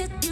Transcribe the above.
shit